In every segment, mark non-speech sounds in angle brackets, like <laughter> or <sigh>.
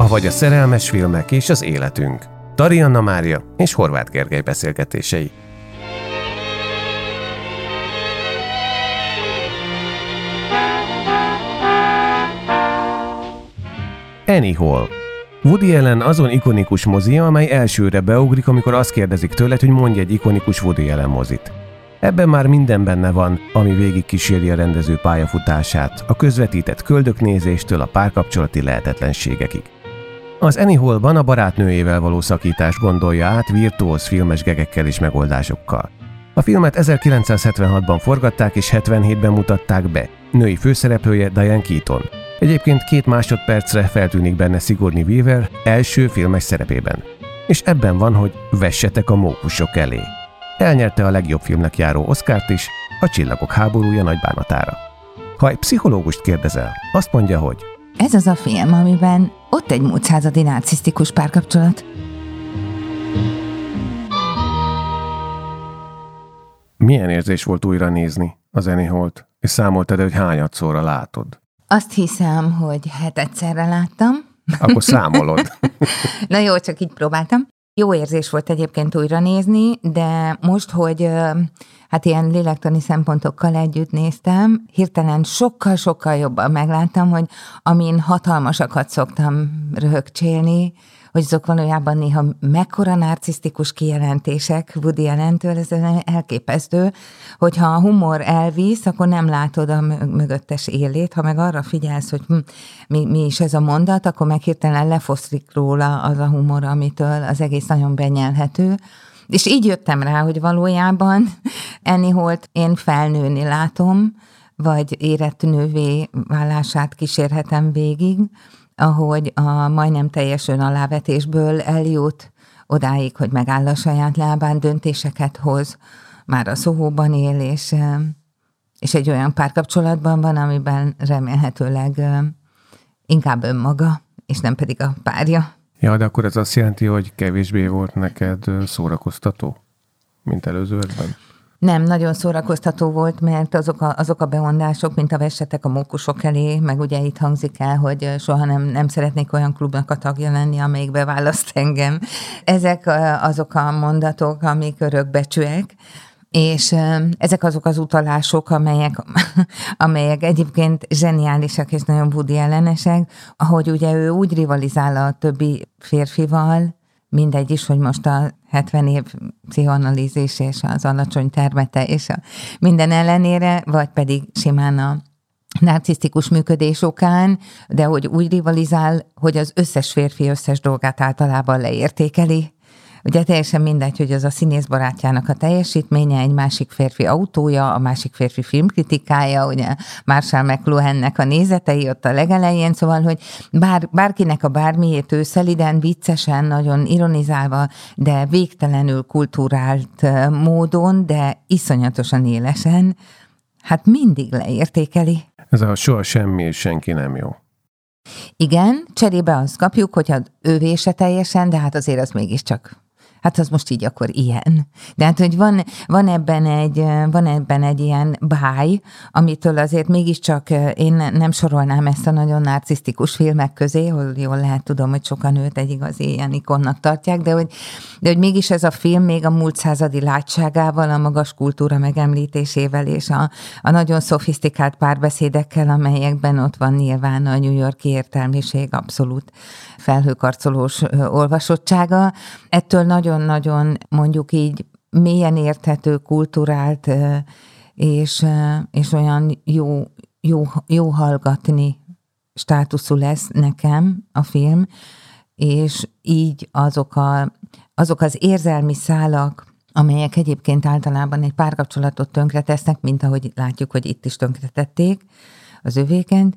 Avagy a szerelmes filmek és az életünk. Tarianna Mária és Horváth Gergely beszélgetései. Annie Hall. Woody Allen azon ikonikus mozia, amely elsőre beugrik, amikor azt kérdezik tőled, hogy mondj egy ikonikus Woody Allen mozit. Ebben már minden benne van, ami végig a rendező pályafutását, a közvetített köldöknézéstől a párkapcsolati lehetetlenségekig. Az Annie Hallban a barátnőjével való szakítás gondolja át virtuóz filmes gegekkel és megoldásokkal. A filmet 1976-ban forgatták és 77-ben mutatták be. Női főszereplője Diane Keaton. Egyébként két másodpercre feltűnik benne Sigourney Weaver első filmes szerepében. És ebben van, hogy vessetek a mókusok elé. Elnyerte a legjobb filmnek járó Oscárt is, a Csillagok háborúja nagy bánatára. Ha egy pszichológust kérdezel, azt mondja, hogy ez az a film, amiben ott egy múlt századi narcisztikus párkapcsolat. Milyen érzés volt újra nézni a zenéholt, és számoltad, hogy hányadszorra látod? Azt hiszem, hogy egyszerre láttam. Akkor számolod. <laughs> Na jó, csak így próbáltam. Jó érzés volt egyébként újra nézni, de most, hogy hát ilyen lélektani szempontokkal együtt néztem, hirtelen sokkal-sokkal jobban megláttam, hogy amin hatalmasakat szoktam röhögcsélni, hogy azok valójában néha mekkora narcisztikus kijelentések Woody Allen-től, ez elképesztő, hogyha a humor elvisz, akkor nem látod a mögöttes élét, ha meg arra figyelsz, hogy hm, mi, mi is ez a mondat, akkor meg hirtelen lefoszlik róla az a humor, amitől az egész nagyon benyelhető. És így jöttem rá, hogy valójában <laughs> Annie Holt én felnőni látom, vagy érett nővé vállását kísérhetem végig, ahogy a majdnem teljes önalávetésből eljut odáig, hogy megáll a saját lábán, döntéseket hoz, már a szóhóban él, és, és egy olyan párkapcsolatban van, amiben remélhetőleg inkább önmaga, és nem pedig a párja. Ja, de akkor ez azt jelenti, hogy kevésbé volt neked szórakoztató, mint előzőekben? Nem, nagyon szórakoztató volt, mert azok a, azok a bemondások, mint a vessetek a mókusok elé, meg ugye itt hangzik el, hogy soha nem, nem szeretnék olyan klubnak a tagja lenni, amelyikbe választ engem. Ezek azok a mondatok, amik örökbecsűek, és ezek azok az utalások, amelyek, <laughs> amelyek egyébként zseniálisak és nagyon budi ellenesek, ahogy ugye ő úgy rivalizál a többi férfival, mindegy is, hogy most a 70 év pszichoanalízis és az alacsony termete és a minden ellenére, vagy pedig simán a narcisztikus működés okán, de hogy úgy rivalizál, hogy az összes férfi összes dolgát általában leértékeli, Ugye teljesen mindegy, hogy az a színész barátjának a teljesítménye, egy másik férfi autója, a másik férfi filmkritikája, ugye Marshall McLuhannek a nézetei ott a legelején, szóval, hogy bár, bárkinek a bármiét ő szeliden, viccesen, nagyon ironizálva, de végtelenül kultúrált módon, de iszonyatosan élesen, hát mindig leértékeli. Ez a soha semmi és senki nem jó. Igen, cserébe azt kapjuk, hogy ő vése teljesen, de hát azért az mégiscsak hát az most így akkor ilyen. De hát, hogy van, van, ebben egy, van ebben egy ilyen báj, amitől azért mégiscsak én nem sorolnám ezt a nagyon narcisztikus filmek közé, hol jól lehet tudom, hogy sokan őt egy igazi ilyen ikonnak tartják, de hogy, de hogy mégis ez a film még a múlt századi látságával, a magas kultúra megemlítésével és a, a nagyon szofisztikált párbeszédekkel, amelyekben ott van nyilván a New Yorki értelmiség abszolút felhőkarcolós olvasottsága. Ettől nagyon-nagyon mondjuk így mélyen érthető, kulturált, és, és olyan jó, jó, jó hallgatni státuszú lesz nekem a film, és így azok, a, azok az érzelmi szálak, amelyek egyébként általában egy párkapcsolatot tönkretesznek, mint ahogy látjuk, hogy itt is tönkretették az övéken,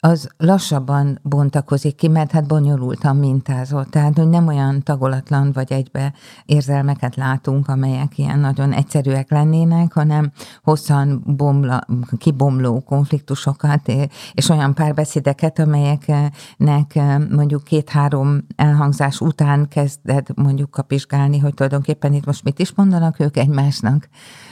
az lassabban bontakozik ki, mert hát bonyolultan mintázott. Tehát, hogy nem olyan tagolatlan vagy egybe érzelmeket látunk, amelyek ilyen nagyon egyszerűek lennének, hanem hosszan bomla, kibomló konfliktusokat, és olyan párbeszédeket, amelyeknek mondjuk két-három elhangzás után kezded mondjuk kapizsgálni, hogy tulajdonképpen itt most mit is mondanak ők egymásnak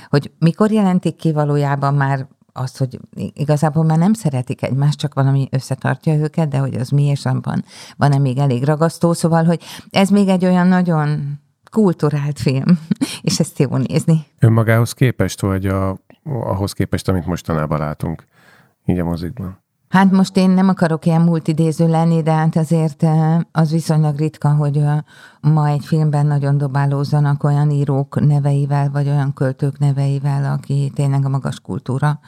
hogy mikor jelentik ki valójában már azt, hogy igazából már nem szeretik egymást, csak valami összetartja őket, de hogy az mi, és abban van-e még elég ragasztó, szóval, hogy ez még egy olyan nagyon kulturált film, <laughs> és ezt jó nézni. Önmagához képest, vagy a, ahhoz képest, amit mostanában látunk, így a mozikban? Hát most én nem akarok ilyen multidéző lenni, de hát azért eh, az viszonylag ritka, hogy eh, ma egy filmben nagyon dobálózzanak olyan írók neveivel, vagy olyan költők neveivel, aki tényleg a magas kultúra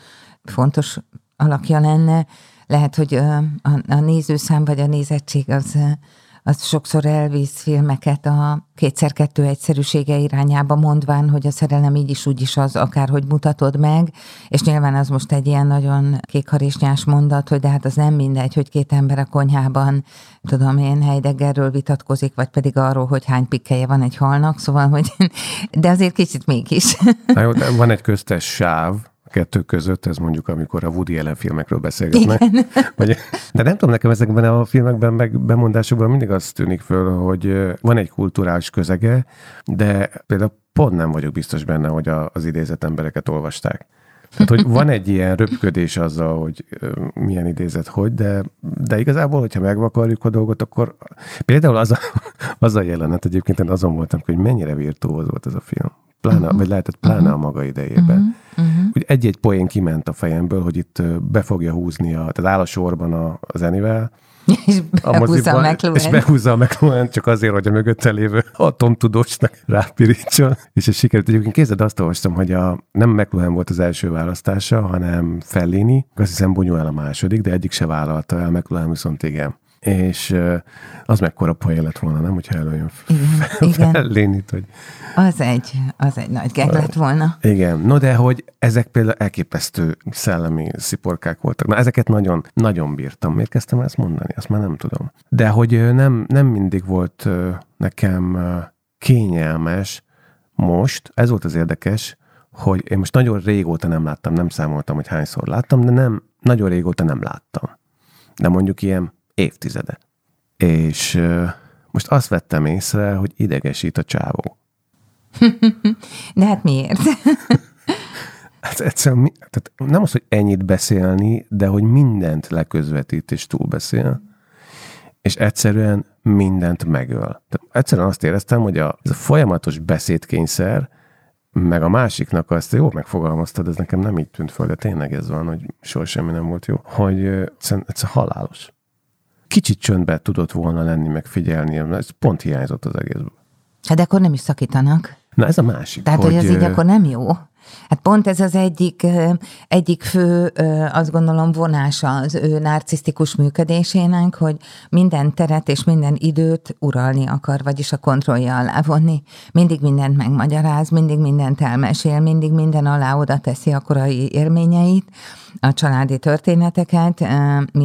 fontos alakja lenne. Lehet, hogy eh, a, nézőszám vagy a nézettség az az sokszor elvisz filmeket a kétszer-kettő egyszerűsége irányába mondván, hogy a szerelem így is úgy is az, akárhogy mutatod meg, és nyilván az most egy ilyen nagyon kékharisnyás mondat, hogy de hát az nem mindegy, hogy két ember a konyhában, tudom én, Heideggerről vitatkozik, vagy pedig arról, hogy hány pikkelje van egy halnak, szóval, hogy de azért kicsit mégis. Na jó, van egy köztes sáv, kettő között, ez mondjuk amikor a Woody Allen filmekről beszélgetnek. Vagy, de nem tudom, nekem ezekben a filmekben, meg bemondásokban mindig azt tűnik föl, hogy van egy kulturális közege, de például pont nem vagyok biztos benne, hogy a, az idézett embereket olvasták. Tehát, hogy van egy ilyen röpködés azzal, hogy milyen idézet hogy, de, de igazából, hogyha megvakarjuk a dolgot, akkor például az a, <laughs> az a jelenet, egyébként én azon voltam, hogy mennyire virtuóz volt ez a film pláne, uh-huh. vagy lehetett pláne uh-huh. a maga idejében. Uh-huh. Uh-huh. Úgy egy-egy poén kiment a fejemből, hogy itt be fogja húzni, a, tehát áll a sorban a, a zenivel, <laughs> és behúzza a, a És behúzza a McLuhan csak azért, hogy a mögötte lévő atomtudósnak rápirítson. És ez sikerült. Egyébként kézed azt olvastam, hogy a, nem McLuhan volt az első választása, hanem Fellini. Azt hiszem Bunyuel a második, de egyik se vállalta el, McLuhan viszont igen és az mekkora poén lett volna, nem, hogyha előjön igen, <laughs> Fellénit, hogy... Az egy, az egy nagy geg lett volna. Igen, no de hogy ezek például elképesztő szellemi sziporkák voltak. Na ezeket nagyon, nagyon bírtam. Miért kezdtem ezt mondani? Azt már nem tudom. De hogy nem, nem mindig volt nekem kényelmes most, ez volt az érdekes, hogy én most nagyon régóta nem láttam, nem számoltam, hogy hányszor láttam, de nem, nagyon régóta nem láttam. De mondjuk ilyen évtizede. És most azt vettem észre, hogy idegesít a csávó. <laughs> De hát miért? <laughs> hát egyszerűen, tehát nem az, hogy ennyit beszélni, de hogy mindent leközvetít és túlbeszél, és egyszerűen mindent megöl. Tehát egyszerűen azt éreztem, hogy a, ez a folyamatos beszédkényszer, meg a másiknak azt jól megfogalmaztad, ez nekem nem így tűnt föl, de tényleg ez van, hogy soha semmi nem volt jó, hogy egyszerűen, egyszerűen halálos kicsit csöndbe tudott volna lenni, meg figyelni, ez pont hiányzott az egészből. Hát de akkor nem is szakítanak. Na ez a másik. Tehát, hogy, hogy ez így akkor nem jó. Hát pont ez az egyik, egyik fő, azt gondolom, vonása az ő narcisztikus működésének, hogy minden teret és minden időt uralni akar, vagyis a kontrollja alá vonni. Mindig mindent megmagyaráz, mindig mindent elmesél, mindig minden alá oda teszi a korai élményeit, a családi történeteket,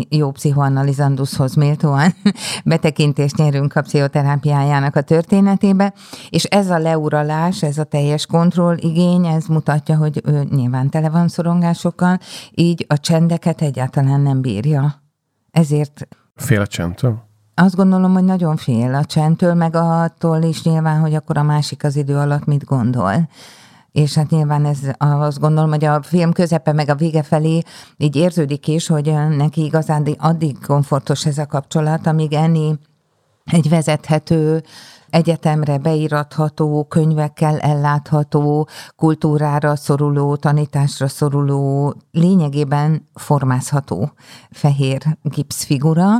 jó pszichoanalizandushoz méltóan <laughs> betekintést nyerünk a pszichoterápiájának a történetébe, és ez a leuralás, ez a teljes kontroll igény, ez mutatja, hogy ő nyilván tele van szorongásokkal, így a csendeket egyáltalán nem bírja. Ezért... Fél a csendtől? Azt gondolom, hogy nagyon fél a csendtől, meg attól is nyilván, hogy akkor a másik az idő alatt mit gondol. És hát nyilván ez azt gondolom, hogy a film közepe meg a vége felé így érződik is, hogy neki igazán addig komfortos ez a kapcsolat, amíg Enni egy vezethető, egyetemre beiratható, könyvekkel ellátható, kultúrára szoruló, tanításra szoruló, lényegében formázható fehér gipszfigura,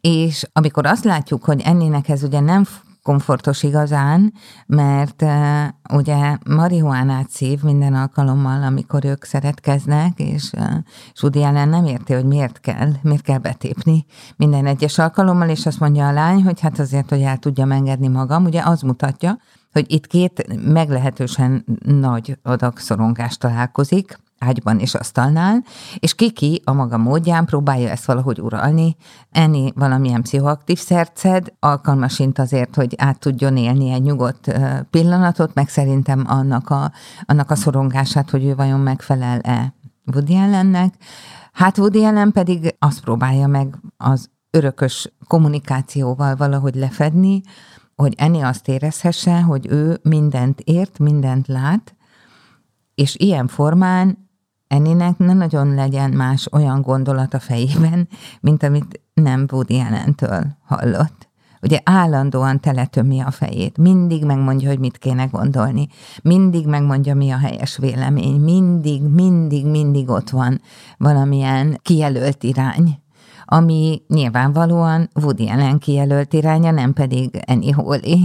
és amikor azt látjuk, hogy ennének ez ugye nem komfortos igazán, mert uh, ugye marihuánát szív minden alkalommal, amikor ők szeretkeznek, és uh, Sudi ellen nem érti, hogy miért kell, miért kell betépni minden egyes alkalommal, és azt mondja a lány, hogy hát azért, hogy el tudja engedni magam, ugye az mutatja, hogy itt két meglehetősen nagy adag szorongást találkozik, ágyban és asztalnál, és Kiki a maga módján próbálja ezt valahogy uralni, enni valamilyen pszichoaktív szerced, alkalmasint azért, hogy át tudjon élni egy nyugodt pillanatot, meg szerintem annak a, annak a szorongását, hogy ő vajon megfelel-e Woody ellennek. Hát Woody ellen pedig azt próbálja meg az örökös kommunikációval valahogy lefedni, hogy Enni azt érezhesse, hogy ő mindent ért, mindent lát, és ilyen formán Enninek ne nagyon legyen más olyan gondolat a fejében, mint amit nem Woody Allen-től hallott. Ugye állandóan teletömi a fejét, mindig megmondja, hogy mit kéne gondolni, mindig megmondja, mi a helyes vélemény, mindig, mindig, mindig ott van valamilyen kijelölt irány, ami nyilvánvalóan Woody Allen kijelölt iránya, nem pedig Annie Hawley.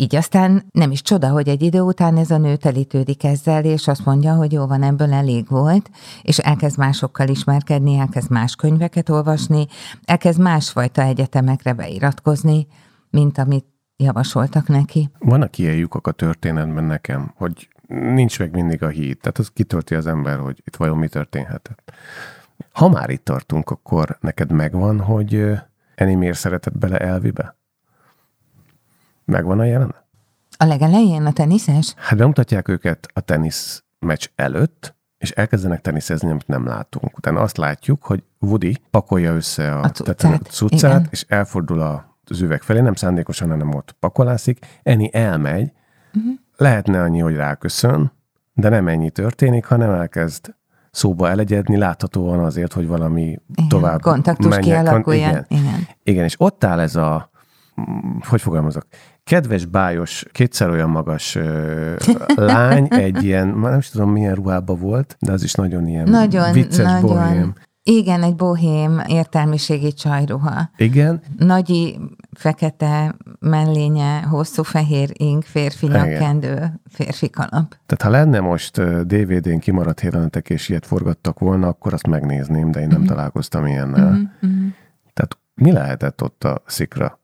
Így aztán nem is csoda, hogy egy idő után ez a nő telítődik ezzel, és azt mondja, hogy jó van, ebből elég volt, és elkezd másokkal ismerkedni, elkezd más könyveket olvasni, elkezd másfajta egyetemekre beiratkozni, mint amit javasoltak neki. Vannak ilyen lyukak a történetben nekem, hogy nincs meg mindig a híd, tehát az kitölti az ember, hogy itt vajon mi történhetett. Ha már itt tartunk, akkor neked megvan, hogy Eni miért szeretett bele Elvibe? Megvan a jelenet? A legelején a teniszes? Hát bemutatják őket a tenisz meccs előtt, és elkezdenek teniszezni, amit nem látunk. Utána azt látjuk, hogy Woody pakolja össze a, a cuccát, a és elfordul az üveg felé, nem szándékosan, hanem ott pakolászik. Eni elmegy, uh-huh. lehetne annyi, hogy ráköszön, de nem ennyi történik, hanem elkezd szóba elegyedni, láthatóan azért, hogy valami igen, tovább kontaktus menjek. kialakuljon. Igen. igen. igen, és ott áll ez a, hogy fogalmazok, kedves, bájos, kétszer olyan magas ö, <laughs> lány, egy ilyen, már nem is tudom milyen ruhába volt, de az is nagyon ilyen nagyon, vicces nagyon. bohém. Igen, egy bohém értelmiségi csajruha. Igen. Nagyi fekete mellénye, hosszú fehér ing, férfi nyakkendő, férfi kalap. Tehát ha lenne most DVD-n kimaradt jelenetek, és ilyet forgattak volna, akkor azt megnézném, de én nem uh-huh. találkoztam ilyennel. Uh-huh. Tehát mi lehetett ott a szikra?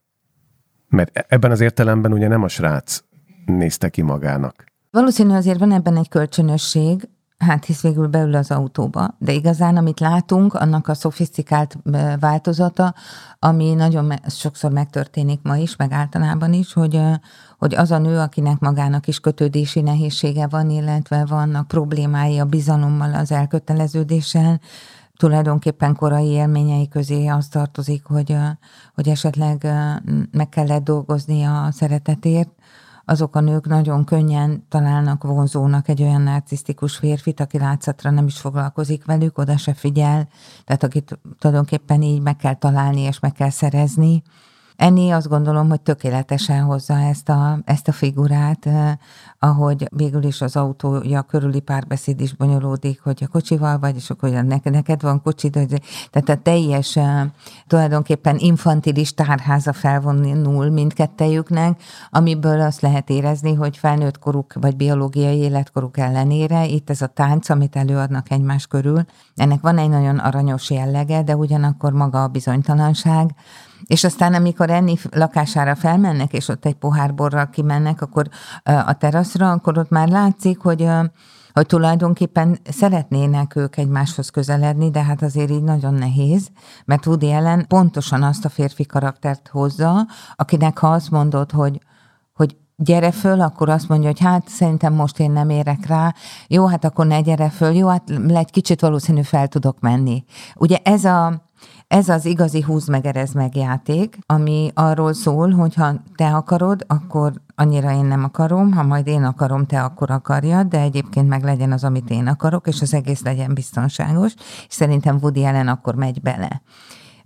Mert e- ebben az értelemben ugye nem a srác nézte ki magának. Valószínű azért van ebben egy kölcsönösség, hát hisz végül beül az autóba, de igazán, amit látunk, annak a szofisztikált változata, ami nagyon sokszor megtörténik ma is, meg általában is, hogy, hogy az a nő, akinek magának is kötődési nehézsége van, illetve vannak problémái a bizalommal, az elköteleződéssel, tulajdonképpen korai élményei közé az tartozik, hogy, hogy esetleg meg kellett dolgozni a szeretetért, azok a nők nagyon könnyen találnak vonzónak egy olyan narcisztikus férfit, aki látszatra nem is foglalkozik velük, oda se figyel, tehát akit tulajdonképpen így meg kell találni és meg kell szerezni, Enni azt gondolom, hogy tökéletesen hozza ezt a, ezt a figurát, ahogy végül is az autója körüli párbeszéd is bonyolódik, hogy a kocsival vagy, és akkor neked, neked van kocsid, tehát a teljes tulajdonképpen infantilis tárháza felvonul mindkettejüknek, amiből azt lehet érezni, hogy felnőtt koruk vagy biológiai életkoruk ellenére itt ez a tánc, amit előadnak egymás körül, ennek van egy nagyon aranyos jellege, de ugyanakkor maga a bizonytalanság, és aztán, amikor enni lakására felmennek, és ott egy pohár borral kimennek, akkor a teraszra, akkor ott már látszik, hogy hogy tulajdonképpen szeretnének ők egymáshoz közeledni, de hát azért így nagyon nehéz, mert Woody Allen pontosan azt a férfi karaktert hozza, akinek ha azt mondod, hogy, hogy gyere föl, akkor azt mondja, hogy hát szerintem most én nem érek rá, jó, hát akkor ne gyere föl, jó, hát egy kicsit valószínű fel tudok menni. Ugye ez a, Ez az igazi húz meg, erez meg játék, ami arról szól, hogy ha te akarod, akkor annyira én nem akarom, ha majd én akarom, te akkor akarjad, de egyébként meg legyen az, amit én akarok, és az egész legyen biztonságos, és szerintem Woody Allen akkor megy bele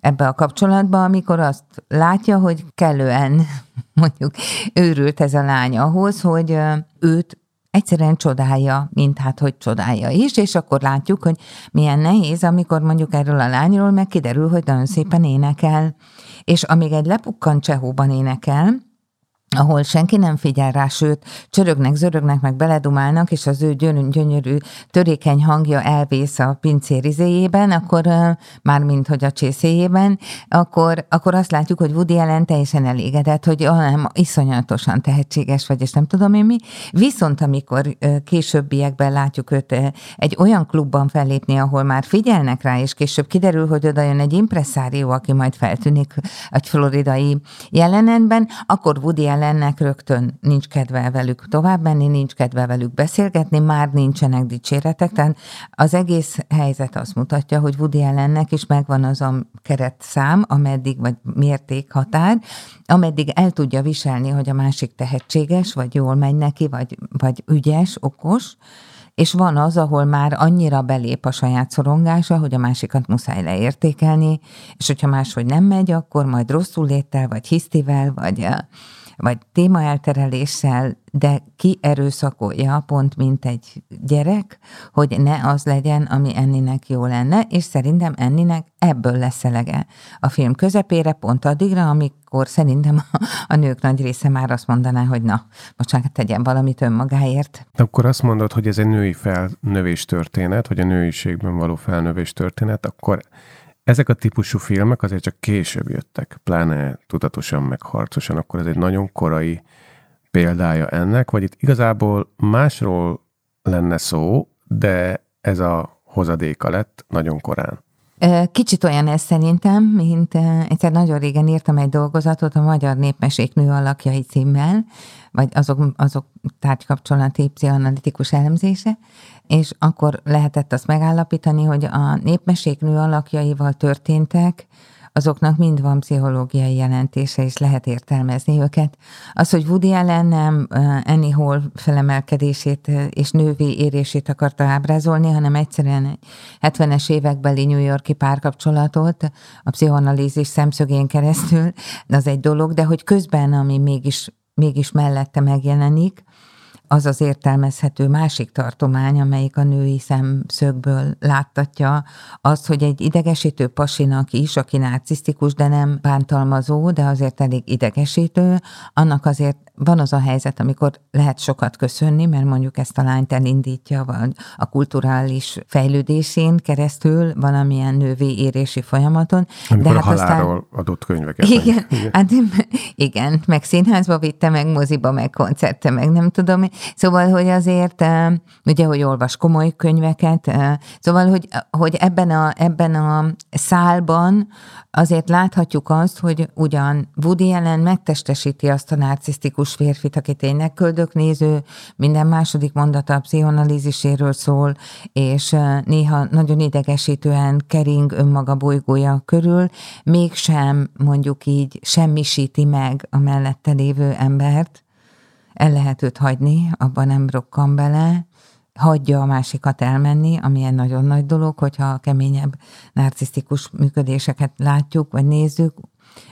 ebbe a kapcsolatba, amikor azt látja, hogy kellően <laughs> mondjuk őrült ez a lány ahhoz, hogy őt egyszerűen csodálja, mint hát, hogy csodálja is, és akkor látjuk, hogy milyen nehéz, amikor mondjuk erről a lányról meg kiderül, hogy nagyon szépen énekel, és amíg egy lepukkant csehóban énekel, ahol senki nem figyel rá, sőt, csörögnek, zörögnek, meg beledumálnak, és az ő gyönyörű, törékeny hangja elvész a pincér izéjében, akkor már mint hogy a csészéjében, akkor, akkor azt látjuk, hogy Woody Allen teljesen elégedett, hogy ah, nem, iszonyatosan tehetséges vagy, és nem tudom én mi. Viszont amikor későbbiekben látjuk őt egy olyan klubban fellépni, ahol már figyelnek rá, és később kiderül, hogy oda jön egy impresszárió, aki majd feltűnik egy floridai jelenetben, akkor Woody Allen ellennek rögtön nincs kedve velük tovább menni, nincs kedve velük beszélgetni, már nincsenek dicséretek, tehát az egész helyzet azt mutatja, hogy Woody ellennek is megvan az a keretszám, ameddig, vagy mérték határ, ameddig el tudja viselni, hogy a másik tehetséges, vagy jól megy neki, vagy, vagy ügyes, okos, és van az, ahol már annyira belép a saját szorongása, hogy a másikat muszáj leértékelni, és hogyha máshogy nem megy, akkor majd rosszul léttel, vagy hisztivel, vagy vagy témaeltereléssel, de ki erőszakolja, pont mint egy gyerek, hogy ne az legyen, ami Enninek jó lenne, és szerintem Enninek ebből lesz elege a film közepére, pont addigra, amikor szerintem a, a nők nagy része már azt mondaná, hogy na, most már tegyen valamit önmagáért. De akkor azt mondod, hogy ez egy női felnövés történet, vagy a nőiségben való felnövés történet, akkor ezek a típusú filmek azért csak később jöttek, pláne tudatosan meg harcosan, akkor ez egy nagyon korai példája ennek, vagy itt igazából másról lenne szó, de ez a hozadéka lett nagyon korán. Kicsit olyan ez szerintem, mint egyszer nagyon régen írtam egy dolgozatot a Magyar Népmesék nő alakjai címmel, vagy azok, azok tárgykapcsolati pszichoanalitikus elemzése, és akkor lehetett azt megállapítani, hogy a népmesék nő alakjaival történtek, azoknak mind van pszichológiai jelentése, és lehet értelmezni őket. Az, hogy Woody Allen nem Annie Hall felemelkedését és nővé érését akarta ábrázolni, hanem egyszerűen egy 70-es évekbeli New Yorki párkapcsolatot a pszichoanalízis szemszögén keresztül, az egy dolog, de hogy közben, ami mégis, mégis mellette megjelenik, az az értelmezhető másik tartomány, amelyik a női szemszögből láttatja azt, hogy egy idegesítő pasinak is, aki narcisztikus, de nem bántalmazó, de azért elég idegesítő, annak azért van az a helyzet, amikor lehet sokat köszönni, mert mondjuk ezt a lányt elindítja, vagy a kulturális fejlődésén keresztül valamilyen nővé érési folyamaton. Amikor de hát a halálról aztán... adott könyveket. Igen, igen. <laughs> Hát, igen, meg színházba vitte, meg moziba, meg koncerte, meg nem tudom. Szóval, hogy azért, ugye, hogy olvas komoly könyveket, szóval, hogy, hogy ebben, a, ebben a szálban azért láthatjuk azt, hogy ugyan Woody Allen megtestesíti azt a narcisztikus férfit, aki tényleg köldöknéző, minden második mondata a pszichonalíziséről szól, és néha nagyon idegesítően kering önmaga bolygója körül, mégsem mondjuk így semmisíti meg a mellette lévő embert, el lehet őt hagyni, abban nem rokkan bele, hagyja a másikat elmenni, ami egy nagyon nagy dolog, hogyha a keményebb narcisztikus működéseket látjuk, vagy nézzük,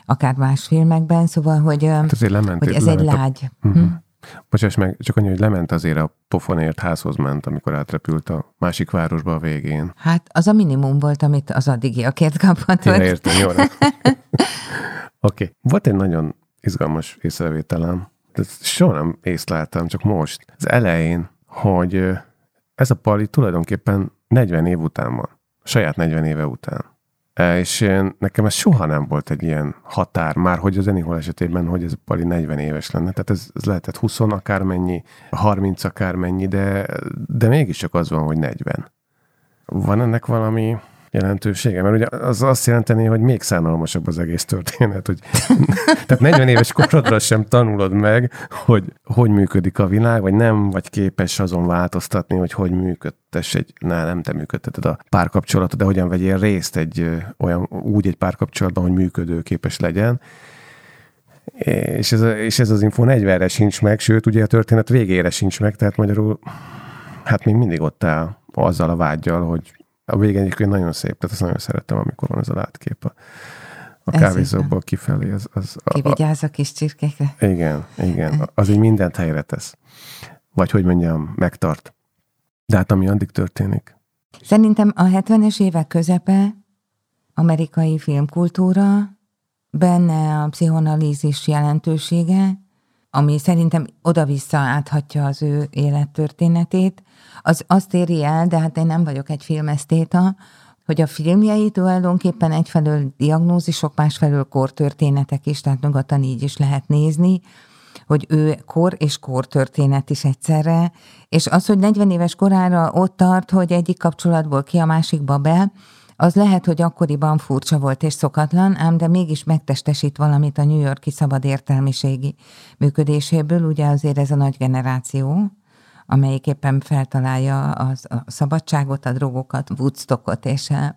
akár más filmekben, szóval, hogy, hát azért lement, hogy ez egy lágy. A... Uh-huh. Hm? Bocsáss meg, csak annyi, hogy lement azért a pofonért házhoz ment, amikor átrepült a másik városba a végén. Hát az a minimum volt, amit az addigiakért kaphatott. Ja, értem, jó. <laughs> Oké. Okay. Volt egy nagyon izgalmas észrevételem, ezt soha nem észleltem, csak most. Az elején, hogy ez a pali tulajdonképpen 40 év után van. Saját 40 éve után. És én, nekem ez soha nem volt egy ilyen határ, már hogy az Anyhol esetében, hogy ez pali 40 éves lenne. Tehát ez, ez lehetett 20 akármennyi, 30 akármennyi, de, de mégiscsak az van, hogy 40. Van ennek valami jelentősége, mert ugye az azt jelenteni, hogy még szánalmasabb az egész történet, hogy <laughs> tehát 40 éves korodra sem tanulod meg, hogy hogy működik a világ, vagy nem vagy képes azon változtatni, hogy hogy működtes egy, ne, nem te működteted a párkapcsolatot, de hogyan vegyél részt egy olyan, úgy egy párkapcsolatban, hogy működőképes legyen. És ez, és ez az info 40-re sincs meg, sőt, ugye a történet végére sincs meg, tehát magyarul hát még mindig ott áll azzal a vágyjal, hogy a vége egyébként nagyon szép, tehát azt nagyon szerettem, amikor van ez a látkép a, a kávézóból kifelé. Az, az, Ki vigyáz a kis csirkékre. Igen, igen. Az így mindent helyre tesz. Vagy hogy mondjam, megtart. De hát ami addig történik. Szerintem a 70-es évek közepe amerikai filmkultúra, benne a pszichonalízis jelentősége, ami szerintem oda-vissza áthatja az ő élettörténetét, az azt éri el, de hát én nem vagyok egy filmesztéta, hogy a filmjei tulajdonképpen egyfelől diagnózisok, másfelől kortörténetek is, tehát nyugodtan így is lehet nézni, hogy ő kor és kortörténet is egyszerre, és az, hogy 40 éves korára ott tart, hogy egyik kapcsolatból ki a másikba be, az lehet, hogy akkoriban furcsa volt és szokatlan, ám de mégis megtestesít valamit a New Yorki szabad értelmiségi működéséből, ugye azért ez a nagy generáció, amelyik éppen feltalálja az, a szabadságot, a drogokat, Woodstockot és a,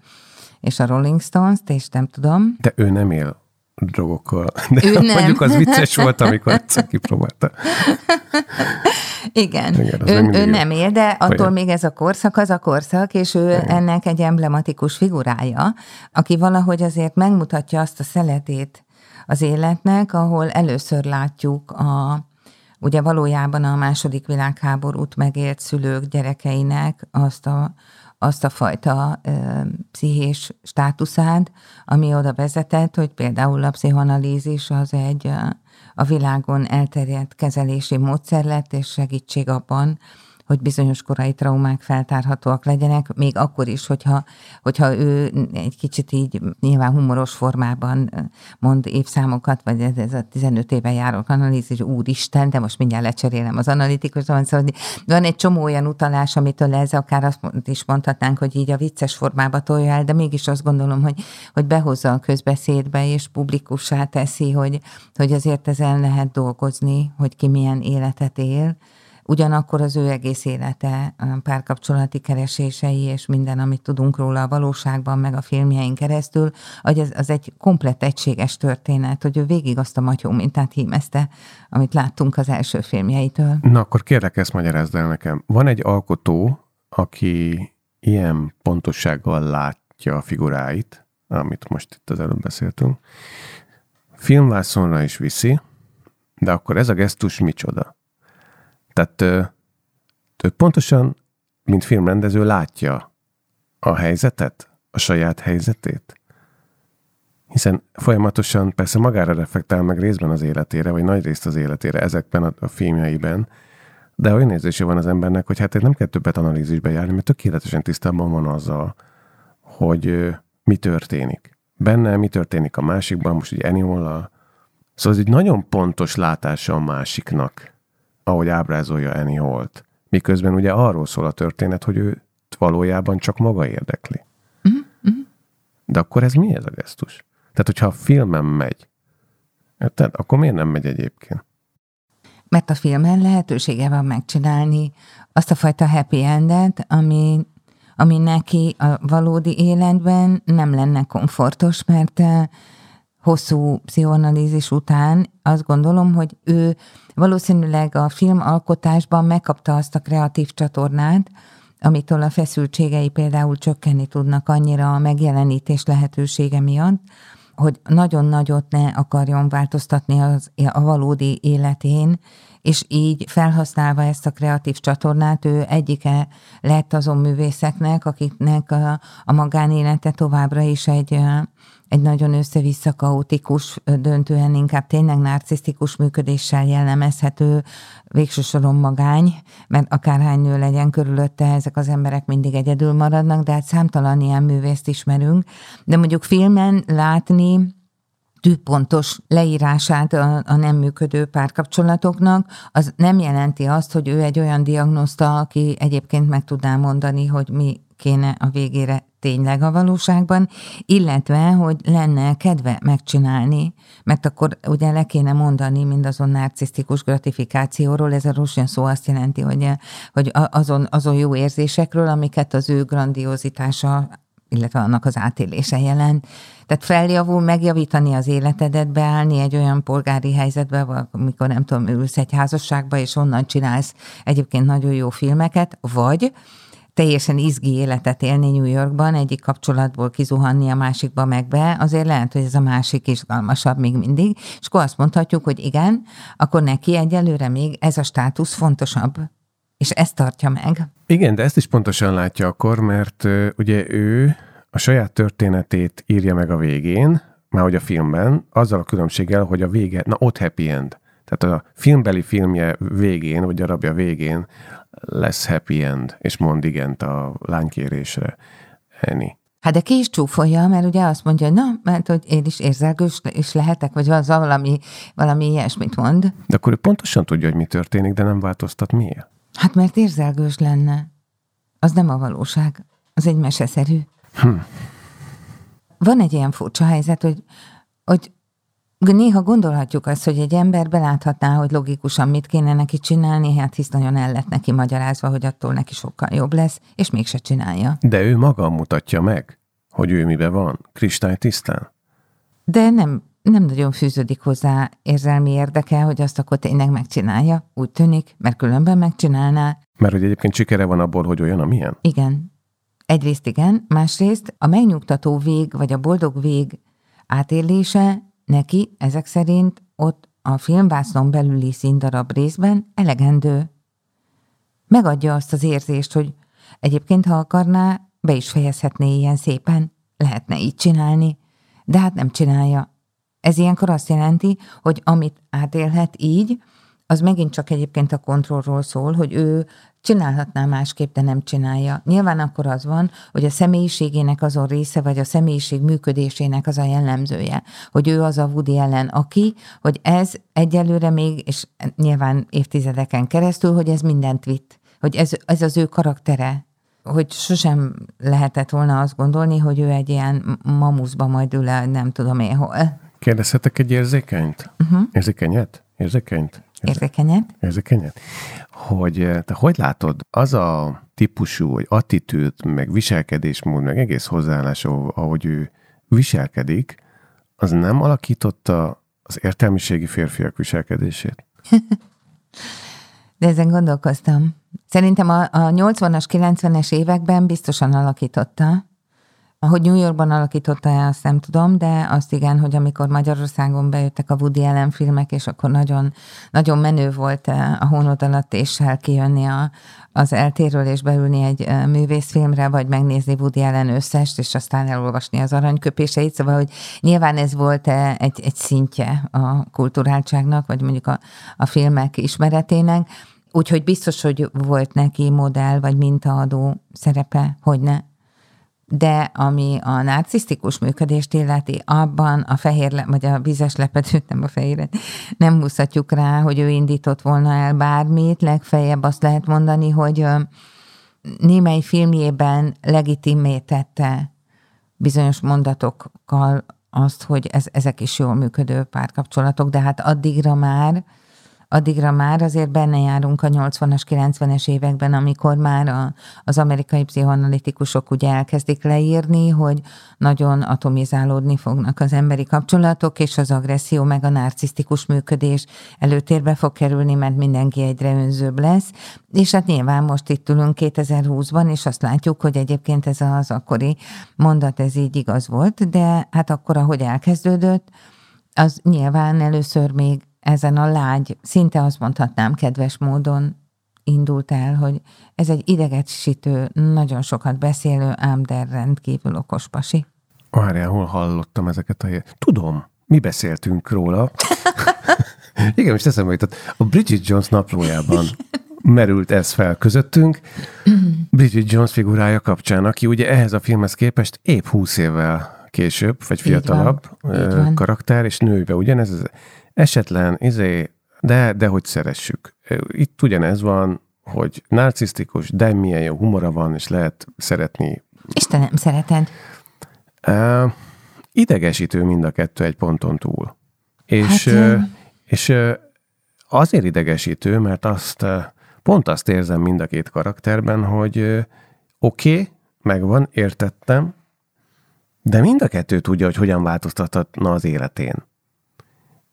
és a Rolling Stones-t, és nem tudom. De ő nem él drogokkal. De ő nem. mondjuk az vicces volt, amikor <laughs> egyszer kipróbálta. Igen, Igen ő, ő nem él, de attól olyan. még ez a korszak az a korszak, és ő Igen. ennek egy emblematikus figurája, aki valahogy azért megmutatja azt a szeletét az életnek, ahol először látjuk a, ugye valójában a második világháborút megélt szülők gyerekeinek azt a, azt a fajta ö, pszichés státuszát, ami oda vezetett, hogy például a pszichoanalízis az egy a világon elterjedt kezelési módszer lett, és segítség abban, hogy bizonyos korai traumák feltárhatóak legyenek, még akkor is, hogyha, hogyha ő egy kicsit így nyilván humoros formában mond évszámokat, vagy ez, ez a 15 éve járok analízis, úristen, de most mindjárt lecserélem az analitikus, szóval van egy csomó olyan utalás, amitől ez akár azt is mondhatnánk, hogy így a vicces formába tolja el, de mégis azt gondolom, hogy, hogy behozza a közbeszédbe, és publikussá teszi, hogy, hogy azért ezen lehet dolgozni, hogy ki milyen életet él, Ugyanakkor az ő egész élete, a párkapcsolati keresései és minden, amit tudunk róla a valóságban, meg a filmjeink keresztül, hogy ez, az egy komplett egységes történet, hogy ő végig azt a matyó mintát hímezte, amit láttunk az első filmjeitől. Na akkor kérlek ezt magyarázd el nekem. Van egy alkotó, aki ilyen pontossággal látja a figuráit, amit most itt az előbb beszéltünk, filmvászonra is viszi, de akkor ez a gesztus micsoda? Tehát ő pontosan, mint filmrendező látja a helyzetet, a saját helyzetét. Hiszen folyamatosan persze magára reflektál meg részben az életére, vagy nagy részt az életére ezekben a, a filmjeiben, de olyan érzése van az embernek, hogy hát nem kell többet analízisbe járni, mert tökéletesen tisztában van azzal, hogy mi történik. Benne mi történik a másikban, most ugye Enniola. Szóval ez egy nagyon pontos látása a másiknak ahogy ábrázolja Annie Holt. Miközben ugye arról szól a történet, hogy ő valójában csak maga érdekli. Uh-huh. De akkor ez mi ez a gesztus? Tehát, hogyha a filmem megy, tehát akkor miért nem megy egyébként? Mert a filmen lehetősége van megcsinálni azt a fajta happy endet, ami, ami neki a valódi életben nem lenne komfortos, mert eh, hosszú pszichoanalízis után azt gondolom, hogy ő valószínűleg a filmalkotásban megkapta azt a kreatív csatornát, amitől a feszültségei például csökkenni tudnak annyira a megjelenítés lehetősége miatt, hogy nagyon nagyot ne akarjon változtatni az, a valódi életén, és így felhasználva ezt a kreatív csatornát, ő egyike lett azon művészeknek, akiknek a, a magánélete továbbra is egy egy nagyon össze-vissza kaotikus, döntően inkább tényleg narcisztikus működéssel jellemezhető végső soron magány, mert akárhány nő legyen körülötte, ezek az emberek mindig egyedül maradnak, de hát számtalan ilyen művészt ismerünk. De mondjuk filmen látni tűpontos leírását a, a nem működő párkapcsolatoknak, az nem jelenti azt, hogy ő egy olyan diagnoszta, aki egyébként meg tudná mondani, hogy mi kéne a végére tényleg a valóságban, illetve, hogy lenne kedve megcsinálni, mert akkor ugye le kéne mondani mindazon narcisztikus gratifikációról, ez a russian szó azt jelenti, hogy, hogy azon, azon jó érzésekről, amiket az ő grandiózitása illetve annak az átélése jelent. Tehát feljavul, megjavítani az életedet, beállni egy olyan polgári helyzetbe, amikor nem tudom, ülsz egy házasságba, és onnan csinálsz egyébként nagyon jó filmeket, vagy teljesen izgi életet élni New Yorkban, egyik kapcsolatból kizuhanni a másikba meg be, azért lehet, hogy ez a másik izgalmasabb még mindig, és akkor azt mondhatjuk, hogy igen, akkor neki egyelőre még ez a státusz fontosabb, és ezt tartja meg. Igen, de ezt is pontosan látja akkor, mert ugye ő a saját történetét írja meg a végén, már hogy a filmben, azzal a különbséggel, hogy a vége, na ott happy end. Tehát a filmbeli filmje végén, vagy darabja végén lesz happy end, és mond igent a lánykérésre. Eni. Hát de ki is csúfolja, mert ugye azt mondja, hogy na, mert hogy én is érzelgős is lehetek, vagy az valami, valami ilyesmit mond. De akkor ő pontosan tudja, hogy mi történik, de nem változtat miért? Hát mert érzelgős lenne. Az nem a valóság. Az egy meseszerű. Hm. Van egy ilyen furcsa helyzet, hogy, hogy Néha gondolhatjuk azt, hogy egy ember beláthatná, hogy logikusan mit kéne neki csinálni, hát hisz nagyon el lett neki magyarázva, hogy attól neki sokkal jobb lesz, és mégse csinálja. De ő maga mutatja meg, hogy ő mibe van, kristály tisztán. De nem, nem nagyon fűződik hozzá érzelmi érdeke, hogy azt akkor tényleg megcsinálja. Úgy tűnik, mert különben megcsinálná. Mert hogy egyébként sikere van abból, hogy olyan, amilyen? Igen. Egyrészt igen, másrészt a megnyugtató vég, vagy a boldog vég átélése Neki ezek szerint ott a filmvásznon belüli színdarab részben elegendő. Megadja azt az érzést, hogy egyébként, ha akarná, be is fejezhetné ilyen szépen, lehetne így csinálni, de hát nem csinálja. Ez ilyenkor azt jelenti, hogy amit átélhet így, az megint csak egyébként a kontrollról szól, hogy ő csinálhatná másképp, de nem csinálja. Nyilván akkor az van, hogy a személyiségének azon része, vagy a személyiség működésének az a jellemzője, hogy ő az a Woody ellen, aki, hogy ez egyelőre még, és nyilván évtizedeken keresztül, hogy ez mindent vitt, hogy ez, ez az ő karaktere, hogy sosem lehetett volna azt gondolni, hogy ő egy ilyen mamuszba majd ül el, nem tudom én hol. Kérdezhetek egy érzékenyt? Uh-huh. Érzékenyet? Érzékenyt? Érzékenyet? Érzékenyet? Hogy eh, te hogy látod, az a típusú, vagy attitűd, meg viselkedésmód, meg egész hozzáállás, ahogy ő viselkedik, az nem alakította az értelmiségi férfiak viselkedését? De ezen gondolkoztam. Szerintem a, a 80-as, 90-es években biztosan alakította, ahogy New Yorkban alakította-e, azt nem tudom, de azt igen, hogy amikor Magyarországon bejöttek a Woody Allen filmek, és akkor nagyon, nagyon menő volt eh, a hónod alatt éssel kijönni a, az eltérről, és beülni egy eh, művészfilmre, vagy megnézni Woody Allen összest, és aztán elolvasni az aranyköpéseit, szóval, hogy nyilván ez volt eh, egy, egy szintje a kulturáltságnak, vagy mondjuk a, a filmek ismeretének, Úgyhogy biztos, hogy volt neki modell vagy mintaadó szerepe, hogy ne de ami a narcisztikus működést illeti, abban a fehér, le, vagy a vizes lepedőt, nem a fehéret, nem húzhatjuk rá, hogy ő indított volna el bármit, legfeljebb azt lehet mondani, hogy némely filmjében legitimé tette bizonyos mondatokkal azt, hogy ez, ezek is jól működő párkapcsolatok, de hát addigra már addigra már azért benne járunk a 80-as, 90-es években, amikor már a, az amerikai pszichoanalitikusok ugye elkezdik leírni, hogy nagyon atomizálódni fognak az emberi kapcsolatok, és az agresszió meg a narcisztikus működés előtérbe fog kerülni, mert mindenki egyre önzőbb lesz. És hát nyilván most itt ülünk 2020-ban, és azt látjuk, hogy egyébként ez az akkori mondat, ez így igaz volt, de hát akkor, ahogy elkezdődött, az nyilván először még ezen a lágy, szinte azt mondhatnám kedves módon indult el, hogy ez egy idegesítő, nagyon sokat beszélő, ám de rendkívül okos pasi. Várjál, hol hallottam ezeket a... Tudom, mi beszéltünk róla. <laughs> Igen, most eszembe jutott. A Bridget Jones naplójában merült ez fel közöttünk. Bridget Jones figurája kapcsán, aki ugye ehhez a filmhez képest épp húsz évvel később, vagy fiatalabb karakter, és nőbe ugyanez esetlen, izé, de, de hogy szeressük. Itt ugyanez van, hogy narcisztikus, de milyen jó humora van, és lehet szeretni És te nem szereted? Uh, idegesítő mind a kettő egy ponton túl. És, hát, uh, és uh, azért idegesítő, mert azt pont azt érzem mind a két karakterben, hogy oké, okay, megvan, értettem, de mind a kettő tudja, hogy hogyan változtatna az életén.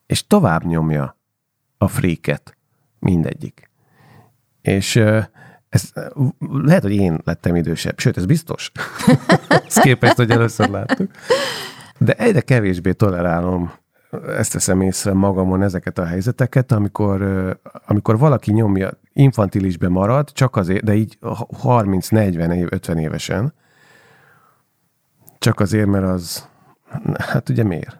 És tovább nyomja a fréket mindegyik. És ez, lehet, hogy én lettem idősebb, sőt, ez biztos. <laughs> Ezt képest, hogy először láttuk. De egyre kevésbé tolerálom ezt teszem észre magamon ezeket a helyzeteket, amikor, amikor valaki nyomja, infantilisbe marad, csak azért, de így 30, 40 év, 50 évesen, csak azért, mert az, hát ugye miért?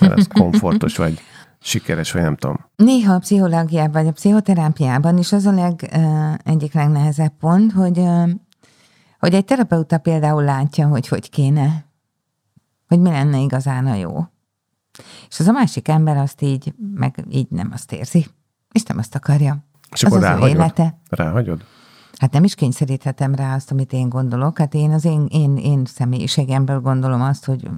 Mert az komfortos, vagy sikeres, vagy nem tudom. Néha a pszichológiában, vagy a pszichoterápiában is az a leg, egyik legnehezebb pont, hogy, hogy egy terapeuta például látja, hogy hogy kéne, hogy mi lenne igazán a jó. És az a másik ember azt így, meg így nem azt érzi, és nem azt akarja. És akkor az ráhagyod? élete. Ráhagyod? Hát nem is kényszeríthetem rá azt, amit én gondolok. Hát én az én, én, én személyiségemből gondolom azt, hogy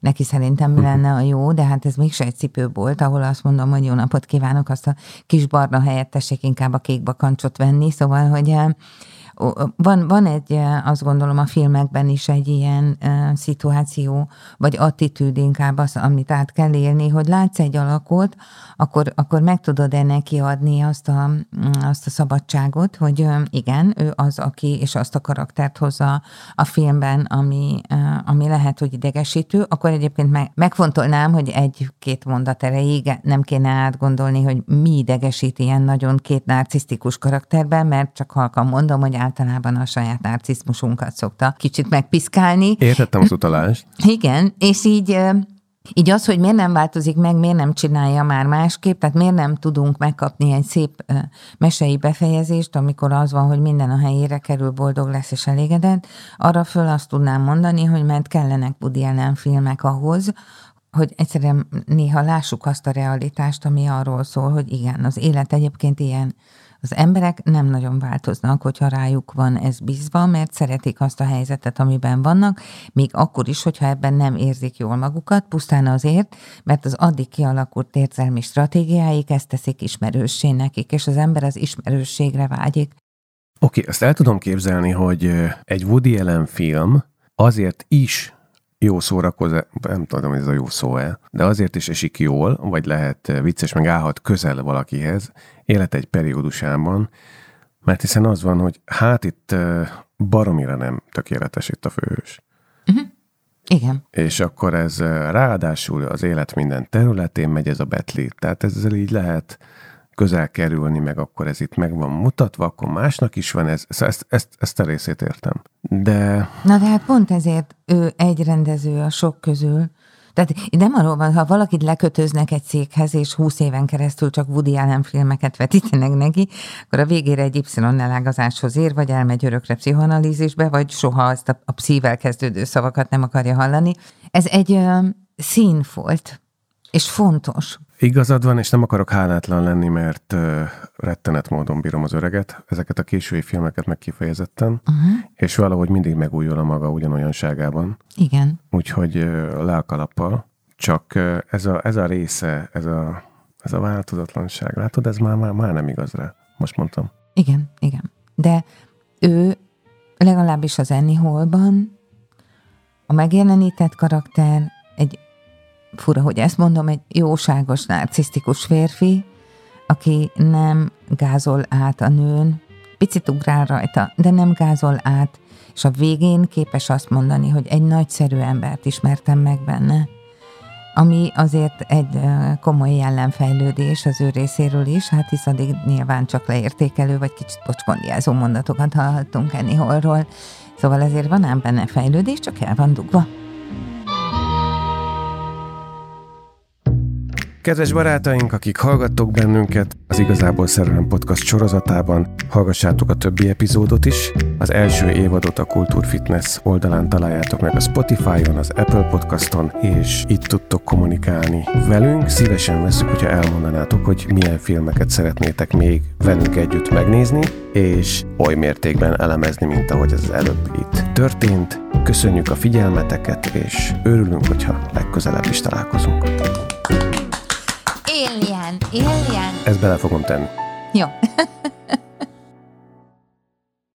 neki szerintem mi lenne a jó, de hát ez mégse egy cipőbolt, ahol azt mondom, hogy jó napot kívánok, azt a kis barna helyet tessék inkább a kék bakancsot venni. Szóval, hogy van, van egy, azt gondolom a filmekben is egy ilyen uh, szituáció, vagy attitűd inkább az, amit át kell élni, hogy látsz egy alakot, akkor, akkor meg tudod-e neki adni azt a, azt a szabadságot, hogy igen, ő az, aki, és azt a karaktert hozza a filmben, ami, ami lehet, hogy idegesítő, akkor egyébként meg, megfontolnám, hogy egy-két mondat erejéig nem kéne átgondolni, hogy mi idegesít ilyen nagyon két narcisztikus karakterben, mert csak halkan mondom, hogy általában a saját narcizmusunkat szokta kicsit megpiszkálni. Értettem az utalást. <laughs> Igen, és így így az, hogy miért nem változik meg, miért nem csinálja már másképp, tehát miért nem tudunk megkapni egy szép mesei befejezést, amikor az van, hogy minden a helyére kerül, boldog lesz és elégedett, arra föl azt tudnám mondani, hogy mert kellenek Woody Allen filmek ahhoz, hogy egyszerűen néha lássuk azt a realitást, ami arról szól, hogy igen, az élet egyébként ilyen az emberek nem nagyon változnak, hogyha rájuk van ez bízva, mert szeretik azt a helyzetet, amiben vannak, még akkor is, hogyha ebben nem érzik jól magukat, pusztán azért, mert az addig kialakult érzelmi stratégiáik ezt teszik ismerőssé nekik, és az ember az ismerősségre vágyik. Oké, okay, azt el tudom képzelni, hogy egy Woody Allen film azért is jó szórakozás, nem tudom, hogy ez a jó szó-e, de azért is esik jól, vagy lehet vicces, meg állhat közel valakihez, élet egy periódusában, mert hiszen az van, hogy hát itt baromira nem tökéletes itt a főhős. Uh-huh. Igen. És akkor ez ráadásul az élet minden területén megy ez a betli. Tehát ezzel így lehet közel kerülni, meg akkor ez itt meg van mutatva, akkor másnak is van ez. Ezt, ezt, ezt a részét értem. De... Na de hát pont ezért ő egy rendező a sok közül. Tehát nem arról van, ha valakit lekötöznek egy székhez, és húsz éven keresztül csak Woody Allen filmeket vetítenek neki, akkor a végére egy Y-elágazáshoz ér, vagy elmegy örökre pszichoanalízisbe, vagy soha azt a, a pszível kezdődő szavakat nem akarja hallani. Ez egy ö, szín volt, és fontos. Igazad van, és nem akarok hálátlan lenni, mert uh, rettenet módon bírom az öreget, ezeket a késői filmeket meg kifejezetten, uh-huh. és valahogy mindig megújul a maga ugyanolyanságában. Igen. Úgyhogy uh, leakalappal, csak uh, ez, a, ez a része, ez a, ez a változatlanság, látod, ez már, már, már nem igaz rá, most mondtam. Igen, igen. De ő legalábbis az Annie Hallban a megjelenített karakter egy fura, hogy ezt mondom, egy jóságos, narcisztikus férfi, aki nem gázol át a nőn, picit ugrál rajta, de nem gázol át, és a végén képes azt mondani, hogy egy nagyszerű embert ismertem meg benne, ami azért egy komoly jellemfejlődés az ő részéről is, hát hisz addig nyilván csak leértékelő, vagy kicsit pocskondiázó mondatokat hallhattunk Annie Szóval ezért van ám benne fejlődés, csak el van dugva. Kedves barátaink, akik hallgattok bennünket az Igazából Szerelem Podcast sorozatában, hallgassátok a többi epizódot is. Az első évadot a Kultúr Fitness oldalán találjátok meg a Spotify-on, az Apple Podcaston, és itt tudtok kommunikálni velünk. Szívesen veszük, hogyha elmondanátok, hogy milyen filmeket szeretnétek még velünk együtt megnézni, és oly mértékben elemezni, mint ahogy ez az előbb itt történt. Köszönjük a figyelmeteket, és örülünk, hogyha legközelebb is találkozunk. Alien, Alien. Ezt bele fogom tenni. Jó.